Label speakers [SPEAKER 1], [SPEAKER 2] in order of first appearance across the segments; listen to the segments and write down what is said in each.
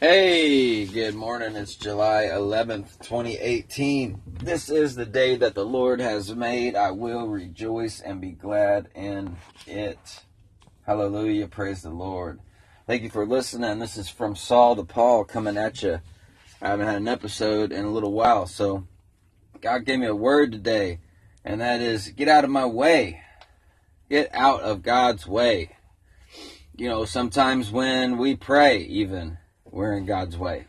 [SPEAKER 1] Hey, good morning. It's July 11th, 2018. This is the day that the Lord has made. I will rejoice and be glad in it. Hallelujah. Praise the Lord. Thank you for listening. This is from Saul to Paul coming at you. I haven't had an episode in a little while, so God gave me a word today, and that is get out of my way. Get out of God's way. You know, sometimes when we pray, even, we're in God's way.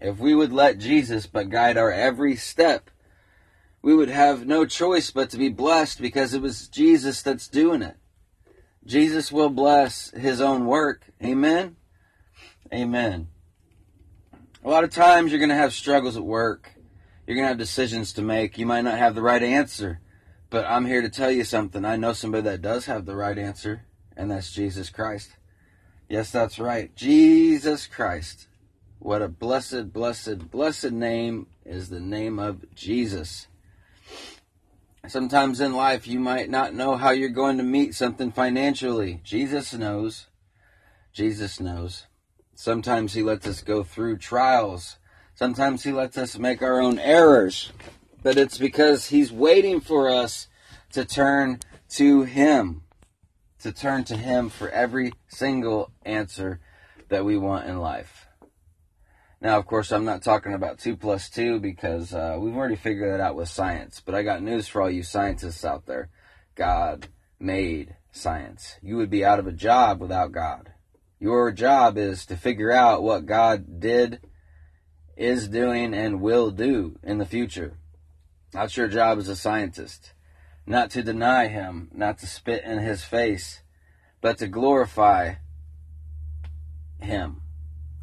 [SPEAKER 1] If we would let Jesus but guide our every step, we would have no choice but to be blessed because it was Jesus that's doing it. Jesus will bless his own work. Amen. Amen. A lot of times you're going to have struggles at work. You're going to have decisions to make. You might not have the right answer. But I'm here to tell you something. I know somebody that does have the right answer, and that's Jesus Christ. Yes, that's right. Jesus Christ. What a blessed, blessed, blessed name is the name of Jesus. Sometimes in life you might not know how you're going to meet something financially. Jesus knows. Jesus knows. Sometimes he lets us go through trials. Sometimes he lets us make our own errors. But it's because he's waiting for us to turn to him to turn to Him for every single answer that we want in life. Now, of course, I'm not talking about 2 plus 2 because uh, we've already figured that out with science. But I got news for all you scientists out there God made science. You would be out of a job without God. Your job is to figure out what God did, is doing, and will do in the future. That's your job as a scientist not to deny him, not to spit in his face, but to glorify him.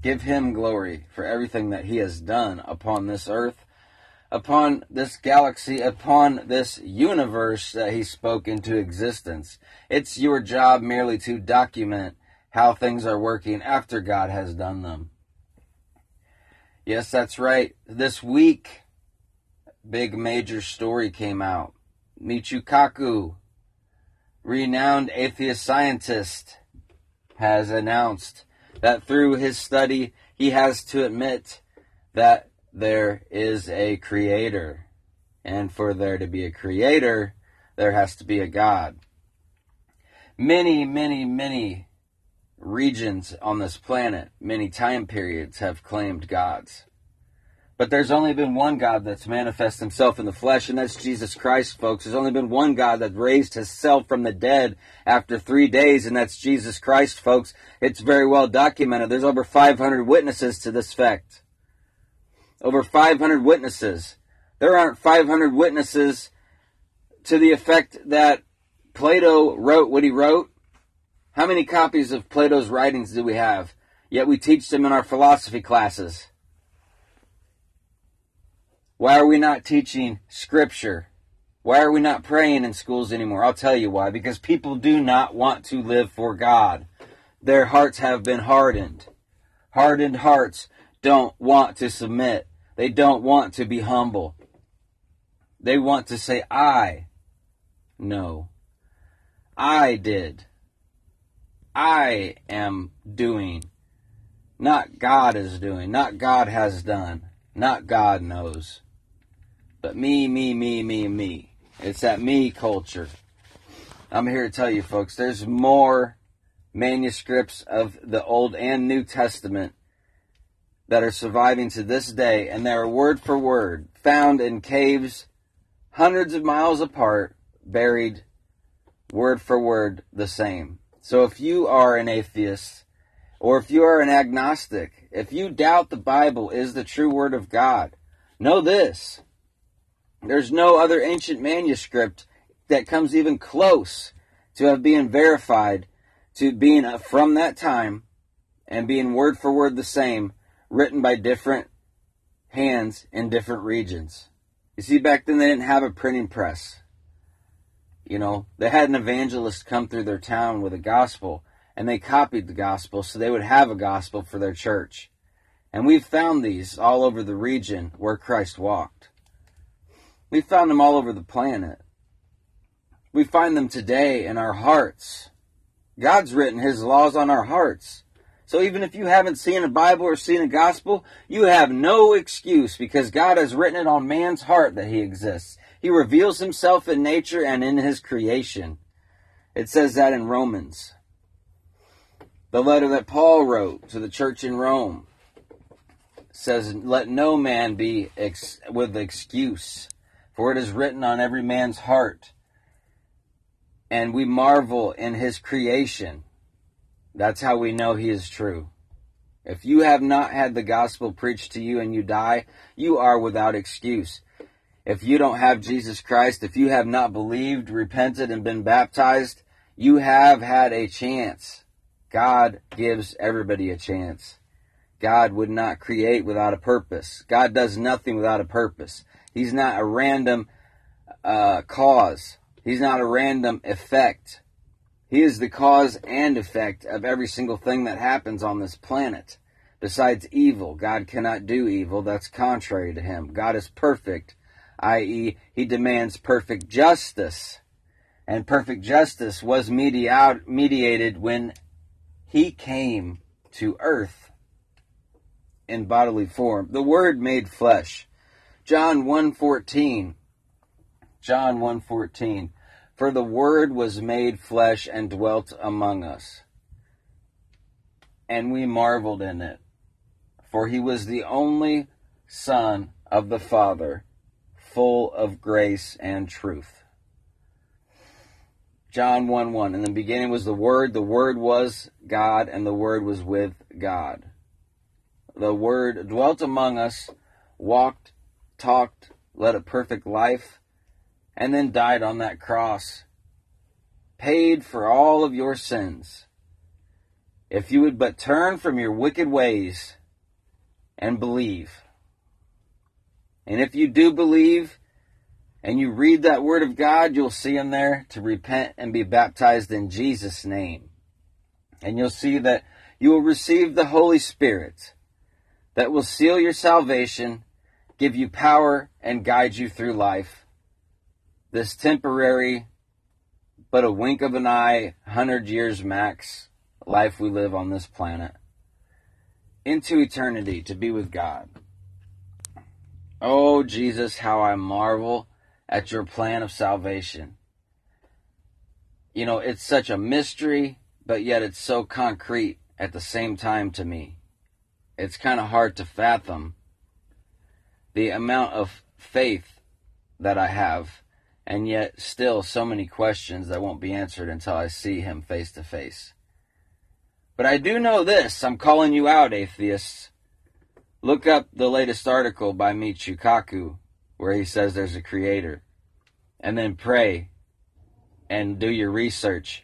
[SPEAKER 1] Give him glory for everything that he has done upon this earth, upon this galaxy, upon this universe that he spoke into existence. It's your job merely to document how things are working after God has done them. Yes, that's right. This week, big major story came out Michio Kaku, renowned atheist scientist, has announced that through his study, he has to admit that there is a creator. And for there to be a creator, there has to be a God. Many, many, many regions on this planet, many time periods have claimed gods. But there's only been one God that's manifest himself in the flesh, and that's Jesus Christ, folks. There's only been one God that raised himself from the dead after three days, and that's Jesus Christ, folks. It's very well documented. There's over 500 witnesses to this fact. Over 500 witnesses. There aren't 500 witnesses to the effect that Plato wrote what he wrote. How many copies of Plato's writings do we have? Yet we teach them in our philosophy classes. Why are we not teaching scripture? Why are we not praying in schools anymore? I'll tell you why. Because people do not want to live for God. Their hearts have been hardened. Hardened hearts don't want to submit. They don't want to be humble. They want to say, I. No. I did. I am doing. Not God is doing. Not God has done. Not God knows. But me, me, me, me, me. It's that me culture. I'm here to tell you, folks, there's more manuscripts of the Old and New Testament that are surviving to this day, and they are word for word found in caves hundreds of miles apart, buried word for word the same. So if you are an atheist, or if you are an agnostic, if you doubt the Bible is the true word of God, know this there's no other ancient manuscript that comes even close to have been verified to being uh, from that time and being word for word the same, written by different hands in different regions. You see, back then they didn't have a printing press. You know, they had an evangelist come through their town with a gospel, and they copied the gospel so they would have a gospel for their church. And we've found these all over the region where Christ walked. We found them all over the planet. We find them today in our hearts. God's written His laws on our hearts. So even if you haven't seen a Bible or seen a gospel, you have no excuse because God has written it on man's heart that he exists. He reveals himself in nature and in his creation. It says that in Romans. The letter that Paul wrote to the church in Rome says, Let no man be ex- with excuse, for it is written on every man's heart. And we marvel in his creation that's how we know he is true. If you have not had the gospel preached to you and you die, you are without excuse. If you don't have Jesus Christ, if you have not believed, repented, and been baptized, you have had a chance. God gives everybody a chance. God would not create without a purpose. God does nothing without a purpose. He's not a random uh, cause. He's not a random effect. He is the cause and effect of every single thing that happens on this planet. Besides evil, God cannot do evil. That's contrary to him. God is perfect, i.e., he demands perfect justice. And perfect justice was mediated when he came to earth in bodily form. The word made flesh. John 1:14. John 1:14. For the Word was made flesh and dwelt among us. And we marveled in it. For he was the only Son of the Father, full of grace and truth. John 1 1. In the beginning was the Word, the Word was God, and the Word was with God. The Word dwelt among us, walked, talked, led a perfect life, and then died on that cross, paid for all of your sins. If you would but turn from your wicked ways and believe. And if you do believe and you read that word of God, you'll see him there to repent and be baptized in Jesus' name. And you'll see that you will receive the Holy Spirit that will seal your salvation, give you power, and guide you through life this temporary, but a wink of an eye, 100 years max life we live on this planet into eternity to be with God. Oh, Jesus, how I marvel at your plan of salvation. You know, it's such a mystery, but yet it's so concrete at the same time to me. It's kind of hard to fathom the amount of faith that I have and yet still so many questions that won't be answered until I see him face to face. But I do know this I'm calling you out, atheists. Look up the latest article by Michio Kaku where he says there's a creator. And then pray and do your research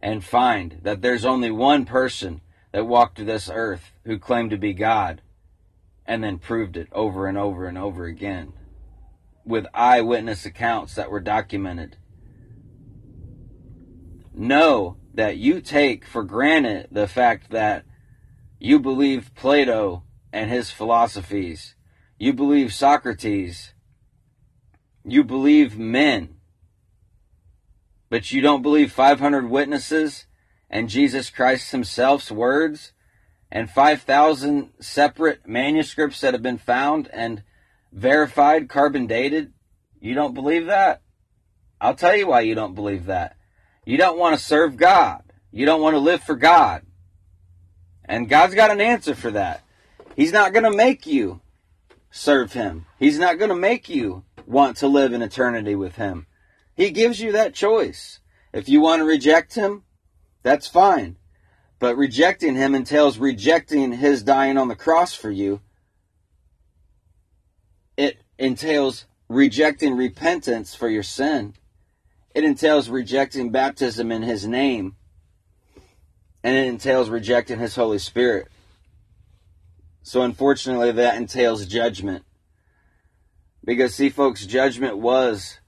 [SPEAKER 1] and find that there's only one person that walked this earth who claimed to be God and then proved it over and over and over again with eyewitness accounts that were documented. Know that you take for granted the fact that you believe Plato and his philosophies, you believe Socrates, you believe men, but you don't believe 500 witnesses and Jesus Christ himself's words and 5,000 separate manuscripts that have been found and verified, carbon dated? You don't believe that? I'll tell you why you don't believe that. You don't want to serve God. You don't want to live for God. And God's got an answer for that. He's not going to make you serve Him. He's not going to make you want to live in eternity with Him. He gives you that choice. If you want to reject Him, that's fine. But rejecting Him entails rejecting His dying on the cross for you it entails rejecting repentance for your sin. It entails rejecting baptism in His name. And it entails rejecting His Holy Spirit. So, unfortunately, that entails judgment. Because, see, folks, judgment was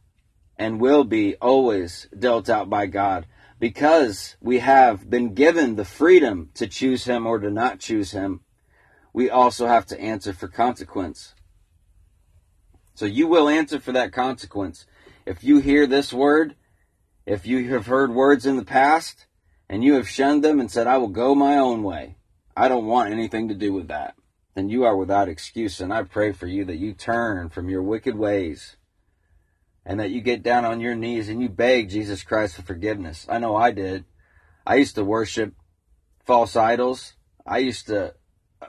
[SPEAKER 1] and will be always dealt out by God. Because we have been given the freedom to choose Him or to not choose Him, we also have to answer for consequence. So you will answer for that consequence. If you hear this word, if you have heard words in the past, and you have shunned them and said, I will go my own way, I don't want anything to do with that, then you are without excuse. And I pray for you that you turn from your wicked ways and that you get down on your knees and you beg Jesus Christ for forgiveness. I know I did. I used to worship false idols. I used to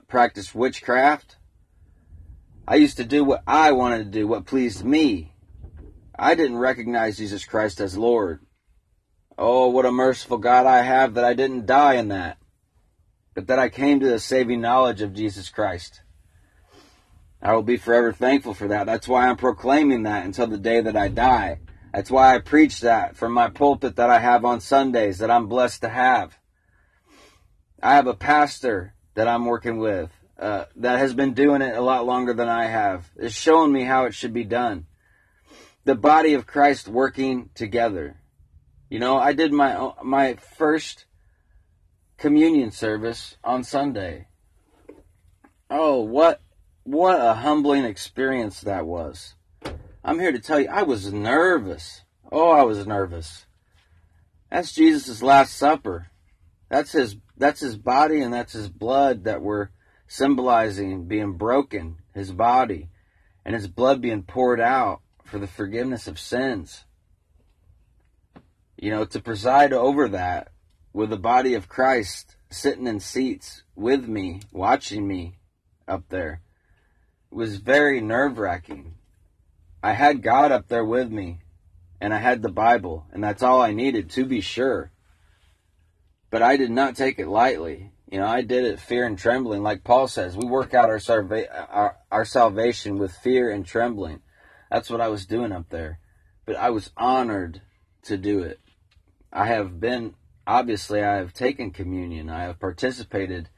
[SPEAKER 1] practice witchcraft. I used to do what I wanted to do, what pleased me. I didn't recognize Jesus Christ as Lord. Oh, what a merciful God I have that I didn't die in that, but that I came to the saving knowledge of Jesus Christ. I will be forever thankful for that. That's why I'm proclaiming that until the day that I die. That's why I preach that from my pulpit that I have on Sundays that I'm blessed to have. I have a pastor that I'm working with uh, that has been doing it a lot longer than I have. Is showing me how it should be done. The body of Christ working together. You know, I did my my first communion service on Sunday. Oh, what what a humbling experience that was. I'm here to tell you I was nervous. Oh, I was nervous. That's Jesus' last supper. That's his that's his body and that's his blood that we're symbolizing being broken, his body, and his blood being poured out for the forgiveness of sins you know, to preside over that with the body of Christ sitting in seats with me, watching me up there, was very nerve wracking. I had God up there with me, and I had the Bible, and that's all I needed to be sure. But I did not take it lightly. You know, I did it fear and trembling, like Paul says. We work out our, our, our salvation with fear and trembling. That's what I was doing up there. But I was honored to do it. I have been, obviously, I have taken communion. I have participated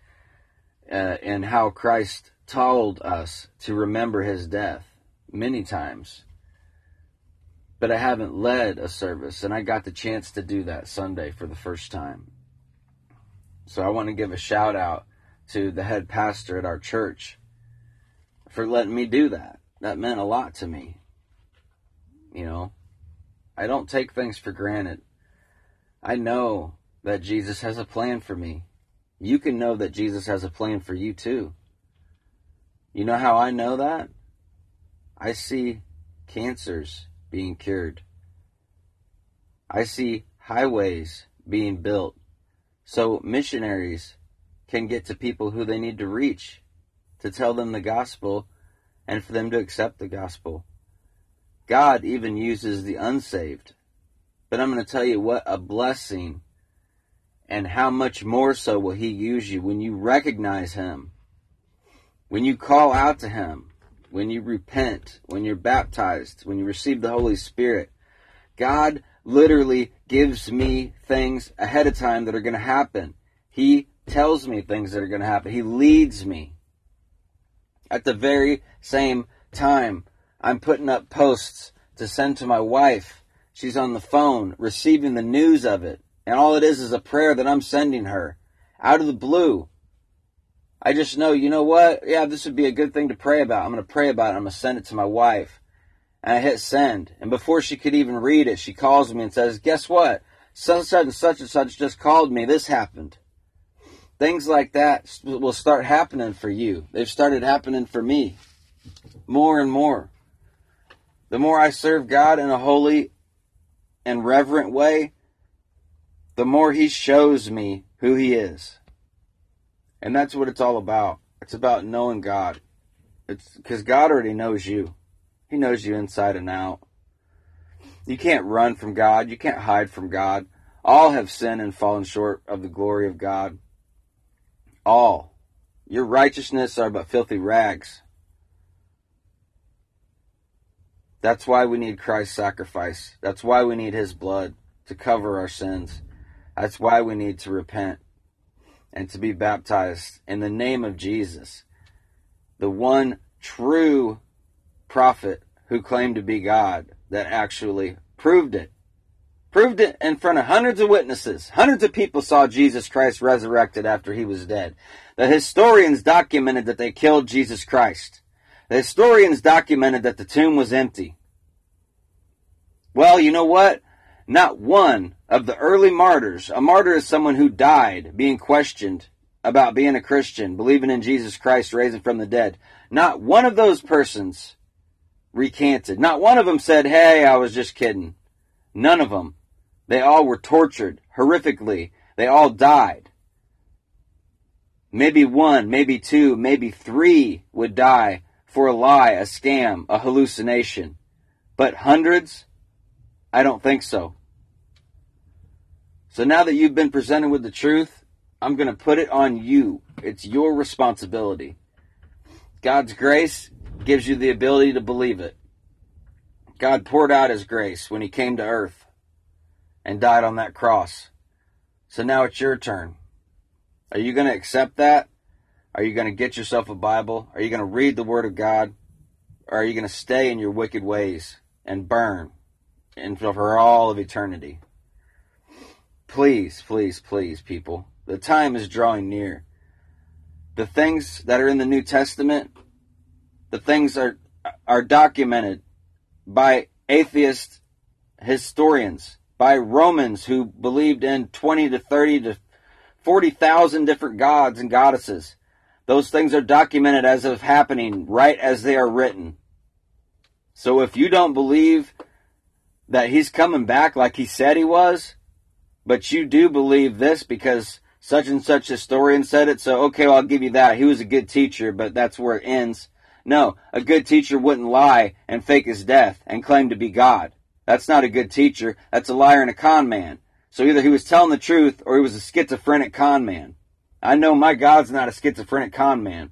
[SPEAKER 1] uh, in how Christ told us to remember his death many times. But I haven't led a service, and I got the chance to do that Sunday for the first time. So I want to give a shout out to the head pastor at our church for letting me do that. That meant a lot to me. You know, I don't take things for granted. I know that Jesus has a plan for me. You can know that Jesus has a plan for you too. You know how I know that? I see cancers being cured. I see highways being built so missionaries can get to people who they need to reach to tell them the gospel and for them to accept the gospel. God even uses the unsaved but I'm going to tell you what a blessing and how much more so will He use you when you recognize Him, when you call out to Him, when you repent, when you're baptized, when you receive the Holy Spirit. God literally gives me things ahead of time that are going to happen. He tells me things that are going to happen. He leads me. At the very same time, I'm putting up posts to send to my wife She's on the phone receiving the news of it. And all it is is a prayer that I'm sending her out of the blue. I just know, you know what? Yeah, this would be a good thing to pray about. I'm going to pray about it. I'm going to send it to my wife. And I hit send. And before she could even read it, she calls me and says, Guess what? Such and such and such just called me. This happened. Things like that will start happening for you. They've started happening for me more and more. The more I serve God in a holy and reverent way, the more he shows me who he is. And that's what it's all about. It's about knowing God. It's because God already knows you. He knows you inside and out. You can't run from God. You can't hide from God. All have sinned and fallen short of the glory of God. All. Your righteousness are but filthy rags. That's why we need Christ's sacrifice. That's why we need his blood to cover our sins. That's why we need to repent and to be baptized in the name of Jesus, the one true prophet who claimed to be God that actually proved it. Proved it in front of hundreds of witnesses. Hundreds of people saw Jesus Christ resurrected after he was dead. The historians documented that they killed Jesus Christ. The historians documented that the tomb was empty. Well, you know what? Not one of the early martyrs, a martyr is someone who died being questioned about being a Christian, believing in Jesus Christ raising from the dead, not one of those persons recanted. Not one of them said, Hey, I was just kidding. None of them. They all were tortured horrifically. They all died. Maybe one, maybe two, maybe three would die for a lie, a scam, a hallucination. But hundreds? I don't think so. So now that you've been presented with the truth, I'm going to put it on you. It's your responsibility. God's grace gives you the ability to believe it. God poured out his grace when he came to earth and died on that cross. So now it's your turn. Are you going to accept that? Are you going to get yourself a Bible? Are you going to read the Word of God? Or are you going to stay in your wicked ways and burn and for all of eternity? Please, please, please, people. The time is drawing near. The things that are in the New Testament, the things are are documented by atheist historians, by Romans who believed in 20 to 30 to 40,000 different gods and goddesses. Those things are documented as of happening right as they are written. So if you don't believe that he's coming back like he said he was, but you do believe this because such and such historian said it, so okay, well, I'll give you that. He was a good teacher, but that's where it ends. No, a good teacher wouldn't lie and fake his death and claim to be God. That's not a good teacher. That's a liar and a con man. So either he was telling the truth or he was a schizophrenic con man. I know my God's not a schizophrenic con man.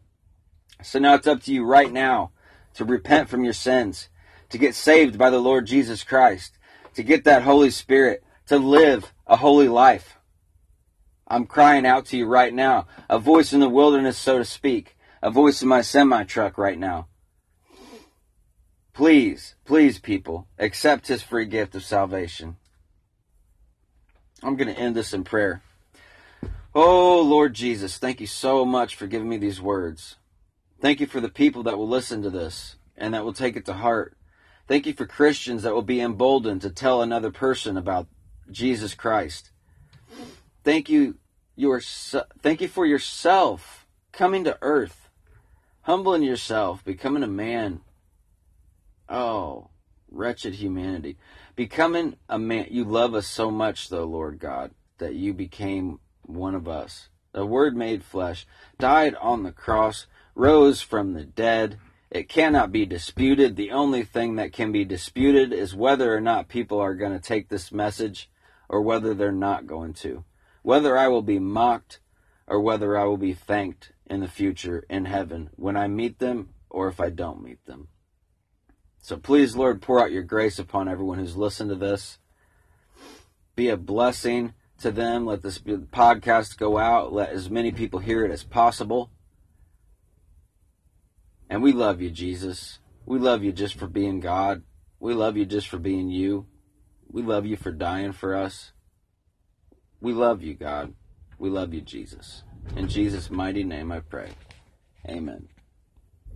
[SPEAKER 1] So now it's up to you right now to repent from your sins, to get saved by the Lord Jesus Christ, to get that Holy Spirit, to live a holy life. I'm crying out to you right now, a voice in the wilderness, so to speak, a voice in my semi truck right now. Please, please, people, accept his free gift of salvation. I'm going to end this in prayer. Oh, Lord Jesus, thank you so much for giving me these words. Thank you for the people that will listen to this and that will take it to heart. Thank you for Christians that will be emboldened to tell another person about Jesus Christ. Thank you your thank you for yourself coming to earth, humbling yourself, becoming a man. Oh, wretched humanity. Becoming a man. You love us so much though, Lord God, that you became one of us. The word made flesh, died on the cross, rose from the dead. It cannot be disputed. The only thing that can be disputed is whether or not people are going to take this message or whether they're not going to. Whether I will be mocked or whether I will be thanked in the future in heaven when I meet them or if I don't meet them. So please, Lord, pour out your grace upon everyone who's listened to this. Be a blessing to them. Let this podcast go out. Let as many people hear it as possible. And we love you, Jesus. We love you just for being God. We love you just for being you. We love you for dying for us. We love you, God. We love you, Jesus. In Jesus' mighty name I pray. Amen.